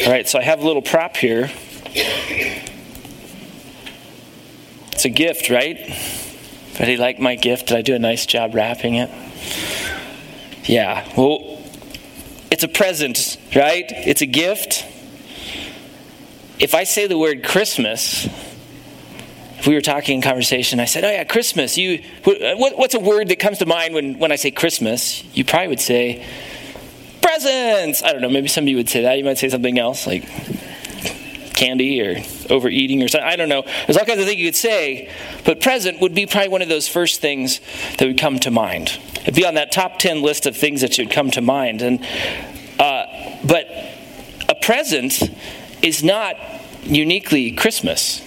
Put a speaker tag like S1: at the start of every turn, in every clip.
S1: All right, so I have a little prop here. It's a gift, right? Anybody like my gift? Did I do a nice job wrapping it? Yeah, well, it's a present, right? It's a gift. If I say the word Christmas, if we were talking in conversation, I said, Oh, yeah, Christmas. You, what, what's a word that comes to mind when, when I say Christmas? You probably would say, presents. I don't know. Maybe some of you would say that. You might say something else like candy or overeating or something. I don't know. There's all kinds of things you could say, but present would be probably one of those first things that would come to mind. It'd be on that top 10 list of things that should come to mind. And, uh, but a present is not uniquely Christmas,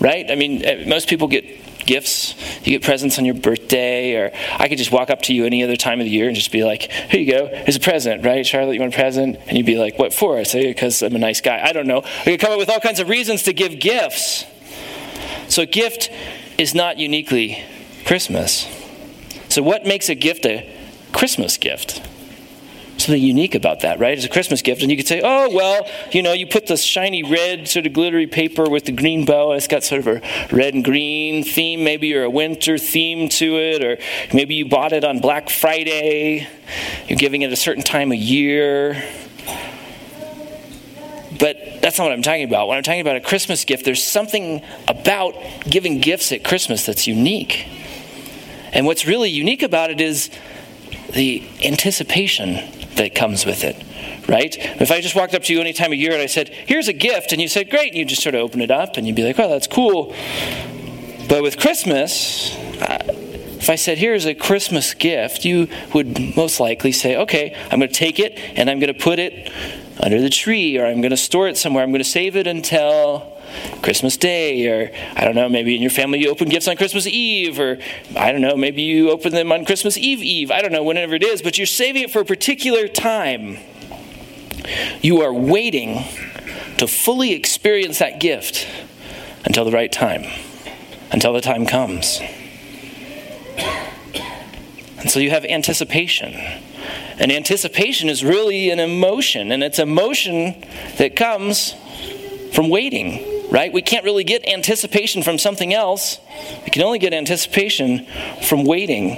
S1: right? I mean, eh, most people get gifts. You get presents on your birthday, or I could just walk up to you any other time of the year and just be like, here you go, here's a present, right? Charlotte, you want a present? And you'd be like, what for? I say, because I'm a nice guy. I don't know. We could come up with all kinds of reasons to give gifts. So a gift is not uniquely Christmas. So what makes a gift a Christmas gift? Something unique about that, right? It's a Christmas gift, and you could say, oh, well, you know, you put this shiny red, sort of glittery paper with the green bow, and it's got sort of a red and green theme, maybe, or a winter theme to it, or maybe you bought it on Black Friday, you're giving it a certain time of year. But that's not what I'm talking about. When I'm talking about a Christmas gift, there's something about giving gifts at Christmas that's unique. And what's really unique about it is the anticipation that comes with it, right? If I just walked up to you any time of year and I said, here's a gift, and you said, great, and you just sort of open it up and you'd be like, well, that's cool. But with Christmas, uh, if I said, here's a Christmas gift, you would most likely say, okay, I'm going to take it and I'm going to put it under the tree or I'm going to store it somewhere. I'm going to save it until Christmas Day, or I don't know, maybe in your family you open gifts on Christmas Eve, or I don't know, maybe you open them on Christmas Eve Eve. I don't know, whenever it is, but you're saving it for a particular time. You are waiting to fully experience that gift until the right time, until the time comes. And so you have anticipation. And anticipation is really an emotion, and it's emotion that comes from waiting right? We can't really get anticipation from something else. We can only get anticipation from waiting.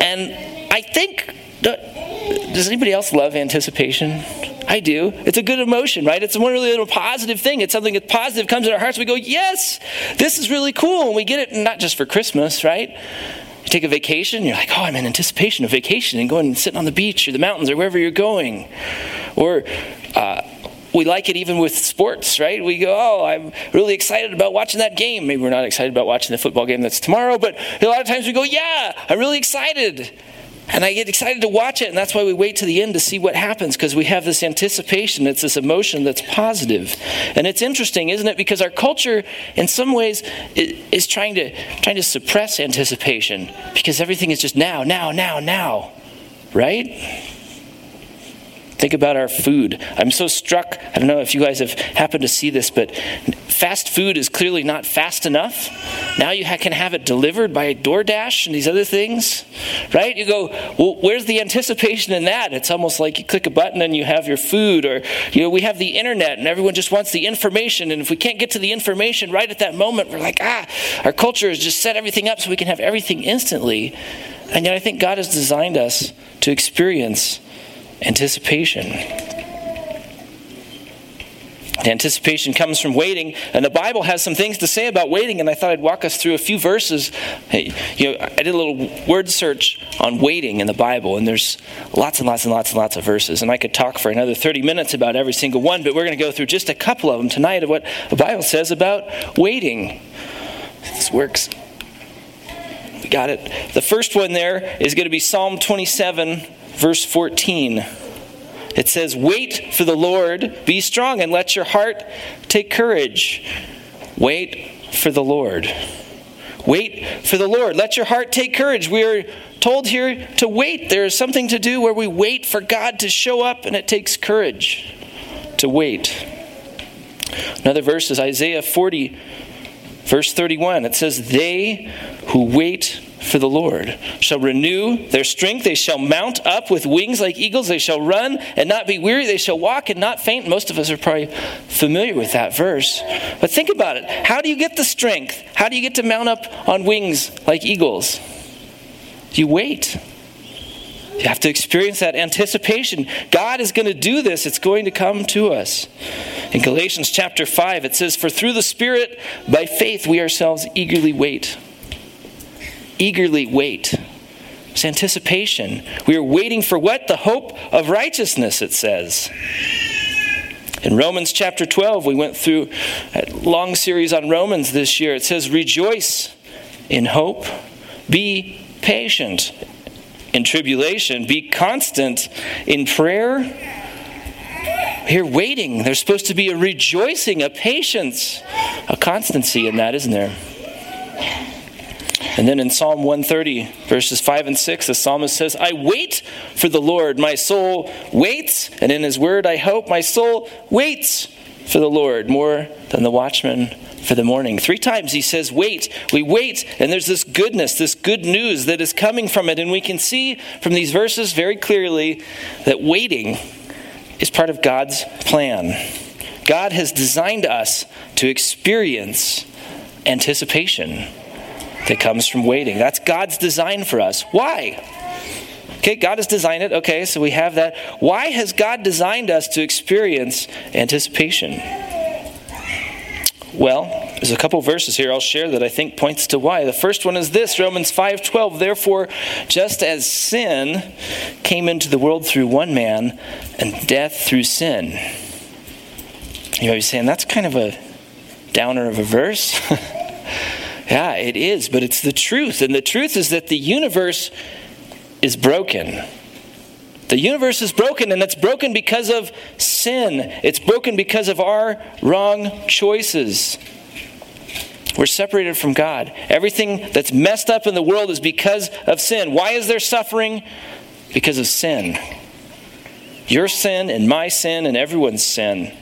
S1: And I think, does anybody else love anticipation? I do. It's a good emotion, right? It's one really little positive thing. It's something that positive comes in our hearts. We go, yes, this is really cool. And we get it not just for Christmas, right? You take a vacation, you're like, oh, I'm in anticipation of vacation and going and sitting on the beach or the mountains or wherever you're going. Or uh, we like it even with sports, right? We go, oh, I'm really excited about watching that game. Maybe we're not excited about watching the football game that's tomorrow, but a lot of times we go, yeah, I'm really excited. And I get excited to watch it, and that's why we wait to the end to see what happens, because we have this anticipation, it's this emotion that's positive. And it's interesting, isn't it? Because our culture, in some ways, is trying to, trying to suppress anticipation, because everything is just now, now, now, now, right? Think about our food. I'm so struck. I don't know if you guys have happened to see this, but fast food is clearly not fast enough. Now you can have it delivered by DoorDash and these other things, right? You go, well, where's the anticipation in that? It's almost like you click a button and you have your food, or, you know, we have the internet and everyone just wants the information. And if we can't get to the information right at that moment, we're like, ah, our culture has just set everything up so we can have everything instantly. And yet I think God has designed us to experience anticipation. Anticipation comes from waiting, and the Bible has some things to say about waiting, and I thought I'd walk us through a few verses. Hey, you know, I did a little word search on waiting in the Bible, and there's lots and lots and lots and lots of verses, and I could talk for another 30 minutes about every single one, but we're going to go through just a couple of them tonight of what the Bible says about waiting. This works. We got it. The first one there is going to be Psalm 27 verse 14. It says, Wait for the Lord, be strong, and let your heart take courage. Wait for the Lord. Wait for the Lord. Let your heart take courage. We are told here to wait. There is something to do where we wait for God to show up, and it takes courage to wait. Another verse is Isaiah 40, verse 31. It says, They who wait for the Lord, shall renew their strength. They shall mount up with wings like eagles. They shall run and not be weary. They shall walk and not faint. Most of us are probably familiar with that verse. But think about it. How do you get the strength? How do you get to mount up on wings like eagles? You wait. You have to experience that anticipation. God is going to do this, it's going to come to us. In Galatians chapter 5, it says, For through the Spirit, by faith, we ourselves eagerly wait eagerly wait. It's anticipation. We are waiting for what? The hope of righteousness, it says. In Romans chapter 12, we went through a long series on Romans this year. It says, Rejoice in hope, be patient in tribulation, be constant in prayer. Here, waiting, there's supposed to be a rejoicing, a patience, a constancy in that, isn't there? And then in Psalm 130, verses 5 and 6, the psalmist says, I wait for the Lord. My soul waits, and in his word I hope. My soul waits for the Lord more than the watchman for the morning. Three times he says, Wait. We wait, and there's this goodness, this good news that is coming from it. And we can see from these verses very clearly that waiting is part of God's plan. God has designed us to experience anticipation that comes from waiting. That's God's design for us. Why? Okay, God has designed it. Okay, so we have that. Why has God designed us to experience anticipation? Well, there's a couple verses here I'll share that I think points to why. The first one is this, Romans 5:12, therefore just as sin came into the world through one man and death through sin. You might be saying that's kind of a downer of a verse. Yeah, it is, but it's the truth. And the truth is that the universe is broken. The universe is broken, and it's broken because of sin. It's broken because of our wrong choices. We're separated from God. Everything that's messed up in the world is because of sin. Why is there suffering? Because of sin. Your sin and my sin and everyone's sin.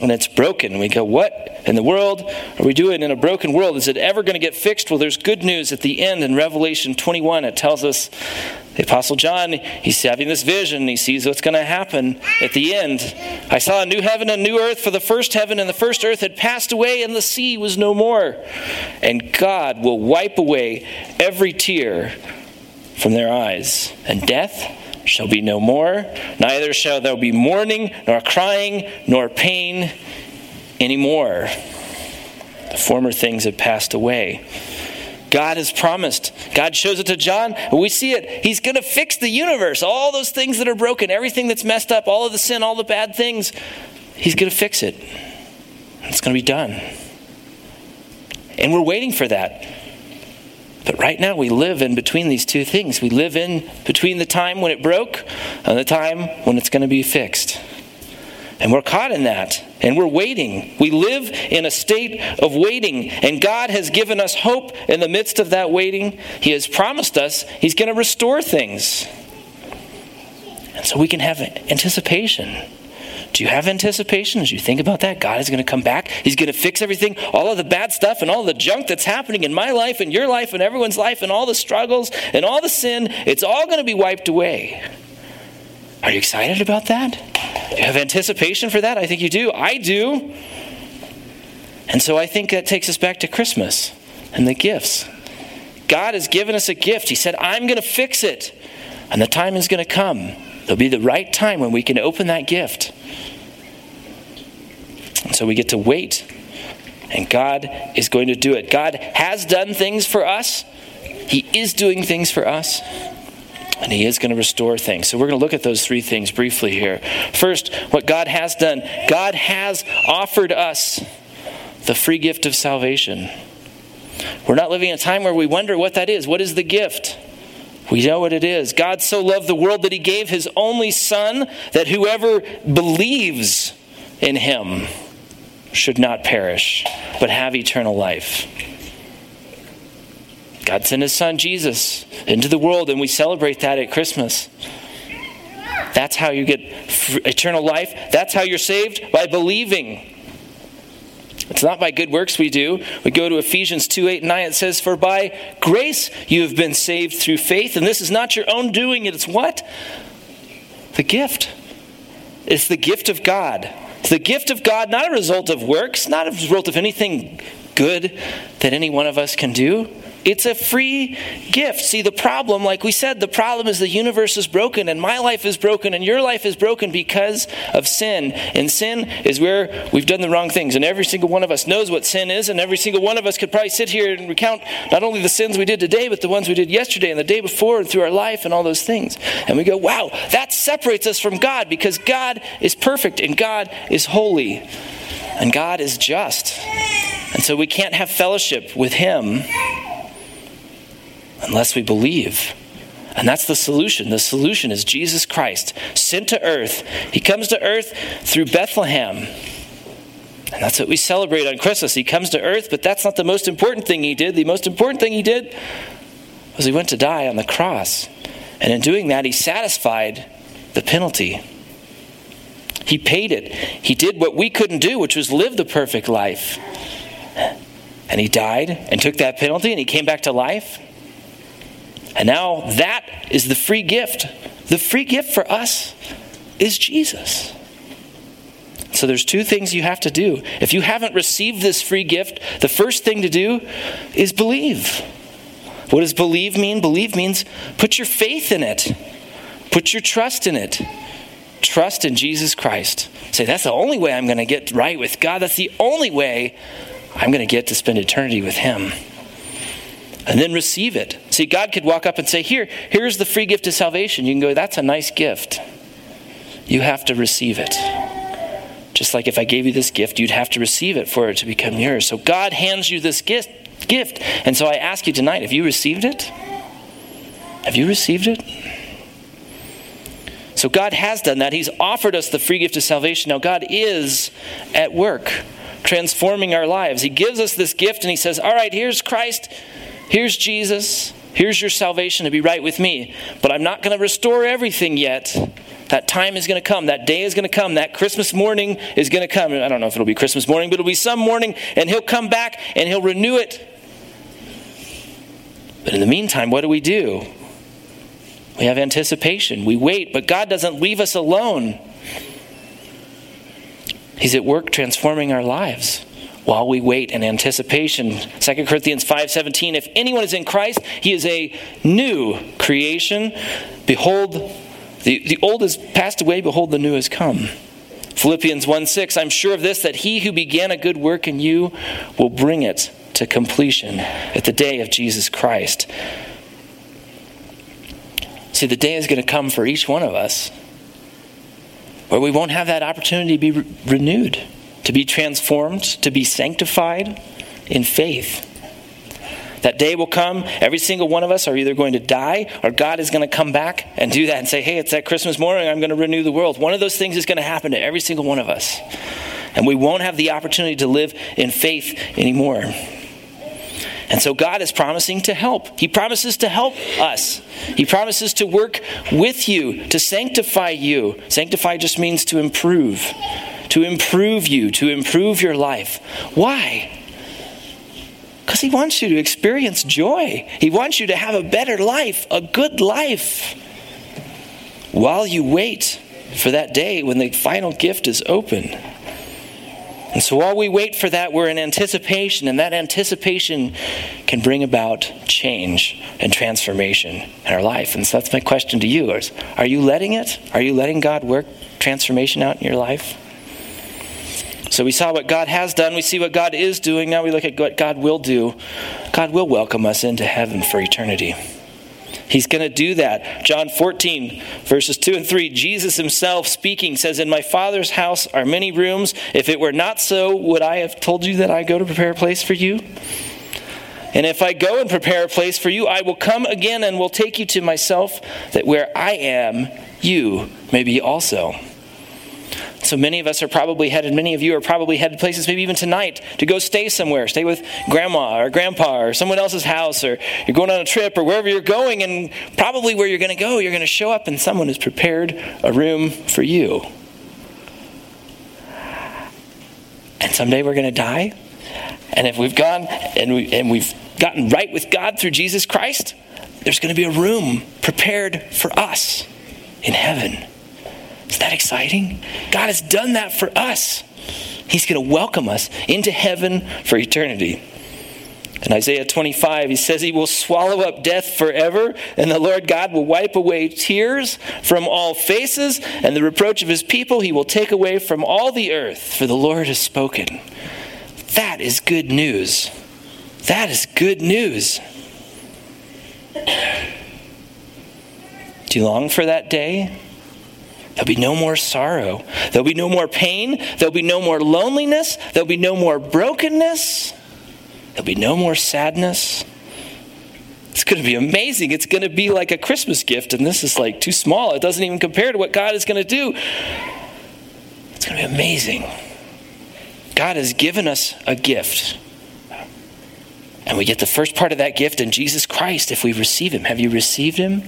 S1: And it's broken. We go, what in the world? Are we doing in a broken world? Is it ever going to get fixed? Well, there's good news at the end in Revelation 21. It tells us the Apostle John, he's having this vision. He sees what's going to happen at the end. I saw a new heaven and new earth, for the first heaven and the first earth had passed away, and the sea was no more. And God will wipe away every tear from their eyes, and death shall be no more. Neither shall there be mourning, nor crying, nor pain anymore. The former things have passed away. God has promised. God shows it to John. We see it. He's going to fix the universe. All those things that are broken, everything that's messed up, all of the sin, all the bad things. He's going to fix it. It's going to be done. And we're waiting for that. But right now, we live in between these two things. We live in between the time when it broke and the time when it's going to be fixed. And we're caught in that. And we're waiting. We live in a state of waiting. And God has given us hope in the midst of that waiting. He has promised us He's going to restore things. And so we can have anticipation. Do you have anticipation as you think about that? God is going to come back. He's going to fix everything, all of the bad stuff and all the junk that's happening in my life and your life and everyone's life and all the struggles and all the sin. It's all going to be wiped away. Are you excited about that? Do you have anticipation for that? I think you do. I do. And so I think that takes us back to Christmas and the gifts. God has given us a gift. He said, I'm going to fix it. And the time is going to come. There'll be the right time when we can open that gift. And so we get to wait. And God is going to do it. God has done things for us, He is doing things for us and He is going to restore things. So we're going to look at those three things briefly here. First, what God has done God has offered us the free gift of salvation. We're not living in a time where we wonder what that is. What is the gift? We know what it is. God so loved the world that He gave His only Son, that whoever believes in Him should not perish, but have eternal life. God sent his son Jesus into the world, and we celebrate that at Christmas. That's how you get eternal life. That's how you're saved by believing. It's not by good works we do. We go to Ephesians 2 8 and 9. It says, For by grace you have been saved through faith, and this is not your own doing. It's what? The gift. It's the gift of God. It's the gift of God, not a result of works, not a result of anything good that any one of us can do. It's a free gift. See, the problem, like we said, the problem is the universe is broken, and my life is broken, and your life is broken because of sin. And sin is where we've done the wrong things. And every single one of us knows what sin is, and every single one of us could probably sit here and recount not only the sins we did today, but the ones we did yesterday and the day before and through our life and all those things. And we go, wow, that separates us from God because God is perfect and God is holy and God is just. And so we can't have fellowship with Him unless we believe. And that's the solution. The solution is Jesus Christ, sent to earth. He comes to earth through Bethlehem. And that's what we celebrate on Christmas. He comes to earth, but that's not the most important thing he did. The most important thing he did was he went to die on the cross. And in doing that, he satisfied the penalty. He paid it. He did what we couldn't do, which was live the perfect life. And he died and took that penalty and he came back to life. And now that is the free gift. The free gift for us is Jesus. So there's two things you have to do. If you haven't received this free gift, the first thing to do is believe. What does believe mean? Believe means put your faith in it. Put your trust in it. Trust in Jesus Christ. Say, that's the only way I'm going to get right with God. That's the only way I'm going to get to spend eternity with Him and then receive it. See, God could walk up and say, Here, here's the free gift of salvation. You can go, That's a nice gift. You have to receive it. Just like if I gave you this gift, you'd have to receive it for it to become yours. So God hands you this gift. gift. And so I ask you tonight have you received it? Have you received it? So God has done that. He's offered us the free gift of salvation. Now, God is at work transforming our lives. He gives us this gift and He says, All right, here's Christ. Here's Jesus. Here's your salvation to be right with me. But I'm not going to restore everything yet. That time is going to come. That day is going to come. That Christmas morning is going to come. I don't know if it'll be Christmas morning, but it'll be some morning, and He'll come back and He'll renew it. But in the meantime, what do we do? We have anticipation. We wait, but God doesn't leave us alone. He's at work transforming our lives while we wait in anticipation. 2 Corinthians 5:17 If anyone is in Christ, he is a new creation. Behold, the, the old has passed away, behold the new has come. Philippians 1 6, I'm sure of this, that he who began a good work in you will bring it to completion at the day of Jesus Christ. See, the day is going to come for each one of us where we won't have that opportunity to be re- renewed to be transformed, to be sanctified in faith. That day will come. Every single one of us are either going to die or God is going to come back and do that and say, hey, it's that Christmas morning. I'm going to renew the world. One of those things is going to happen to every single one of us. And we won't have the opportunity to live in faith anymore. And so God is promising to help. He promises to help us. He promises to work with you, to sanctify you. Sanctify just means to improve to improve you, to improve your life. Why? Because He wants you to experience joy. He wants you to have a better life, a good life, while you wait for that day when the final gift is open. And so while we wait for that, we're in anticipation, and that anticipation can bring about change and transformation in our life. And so that's my question to you is are you letting it? Are you letting God work transformation out in your life? So we saw what God has done, we see what God is doing, now we look at what God will do. God will welcome us into heaven for eternity. He's going to do that. John 14, verses 2 and 3, Jesus himself speaking says, In my Father's house are many rooms. If it were not so, would I have told you that I go to prepare a place for you? And if I go and prepare a place for you, I will come again and will take you to myself, that where I am, you may be also. So many of us are probably headed, many of you are probably headed places, maybe even tonight, to go stay somewhere. Stay with grandma or grandpa or someone else's house, or you're going on a trip or wherever you're going, and probably where you're going to go, you're going to show up and someone has prepared a room for you. And someday we're going to die. And if we've gone and, we, and we've gotten right with God through Jesus Christ, there's going to be a room prepared for us in heaven. Isn't that exciting? God has done that for us. He's going to welcome us into heaven for eternity. In Isaiah 25, he says he will swallow up death forever, and the Lord God will wipe away tears from all faces, and the reproach of his people he will take away from all the earth, for the Lord has spoken. That is good news. That is good news. Do you long for that day? There'll be no more sorrow. There'll be no more pain. There'll be no more loneliness. There'll be no more brokenness. There'll be no more sadness. It's going to be amazing. It's going to be like a Christmas gift, and this is like too small. It doesn't even compare to what God is going to do. It's going to be amazing. God has given us a gift. And we get the first part of that gift in Jesus Christ if we receive Him. Have you received Him?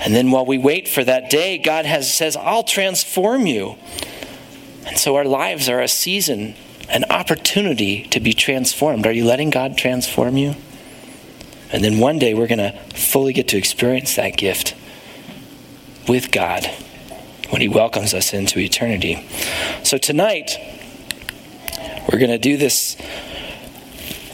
S1: And then while we wait for that day, God has says, "I'll transform you." And so our lives are a season an opportunity to be transformed. Are you letting God transform you? And then one day we're going to fully get to experience that gift with God when He welcomes us into eternity. So tonight, we're going to do this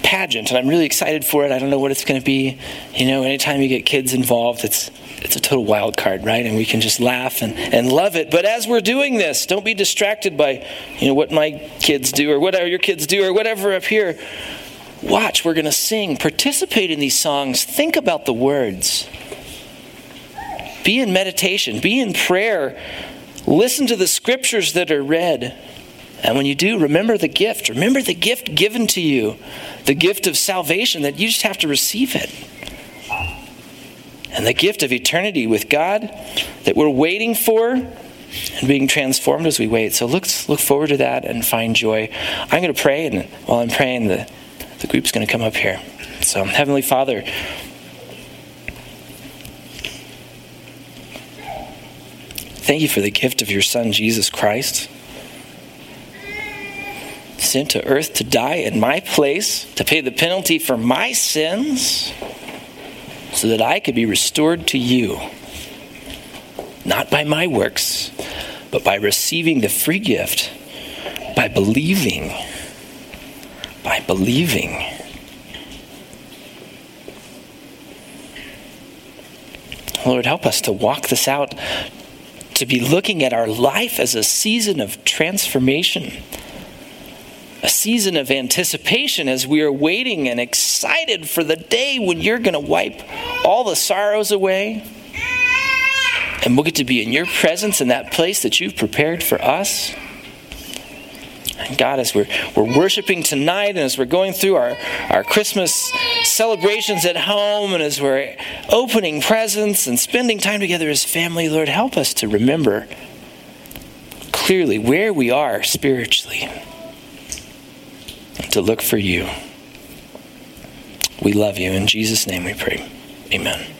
S1: pageant, and I'm really excited for it. I don't know what it's going to be. You know, anytime you get kids involved, it's it's a total wild card, right? And we can just laugh and, and love it. But as we're doing this, don't be distracted by, you know, what my kids do or whatever your kids do or whatever up here. Watch, we're going to sing, participate in these songs, think about the words. Be in meditation, be in prayer, listen to the scriptures that are read. And when you do, remember the gift. Remember the gift given to you, the gift of salvation that you just have to receive it and the gift of eternity with God that we're waiting for and being transformed as we wait. So look, look forward to that and find joy. I'm going to pray, and while I'm praying, the, the group's going to come up here. So, Heavenly Father, thank you for the gift of your Son, Jesus Christ. Sent to earth to die in my place, to pay the penalty for my sins so that I could be restored to you, not by my works, but by receiving the free gift, by believing, by believing. Lord, help us to walk this out, to be looking at our life as a season of transformation a season of anticipation as we are waiting and excited for the day when you're going to wipe all the sorrows away. And we'll get to be in your presence in that place that you've prepared for us. And God, as we're, we're worshiping tonight and as we're going through our, our Christmas celebrations at home and as we're opening presents and spending time together as family, Lord, help us to remember clearly where we are spiritually to look for you. We love you. In Jesus' name we pray. Amen.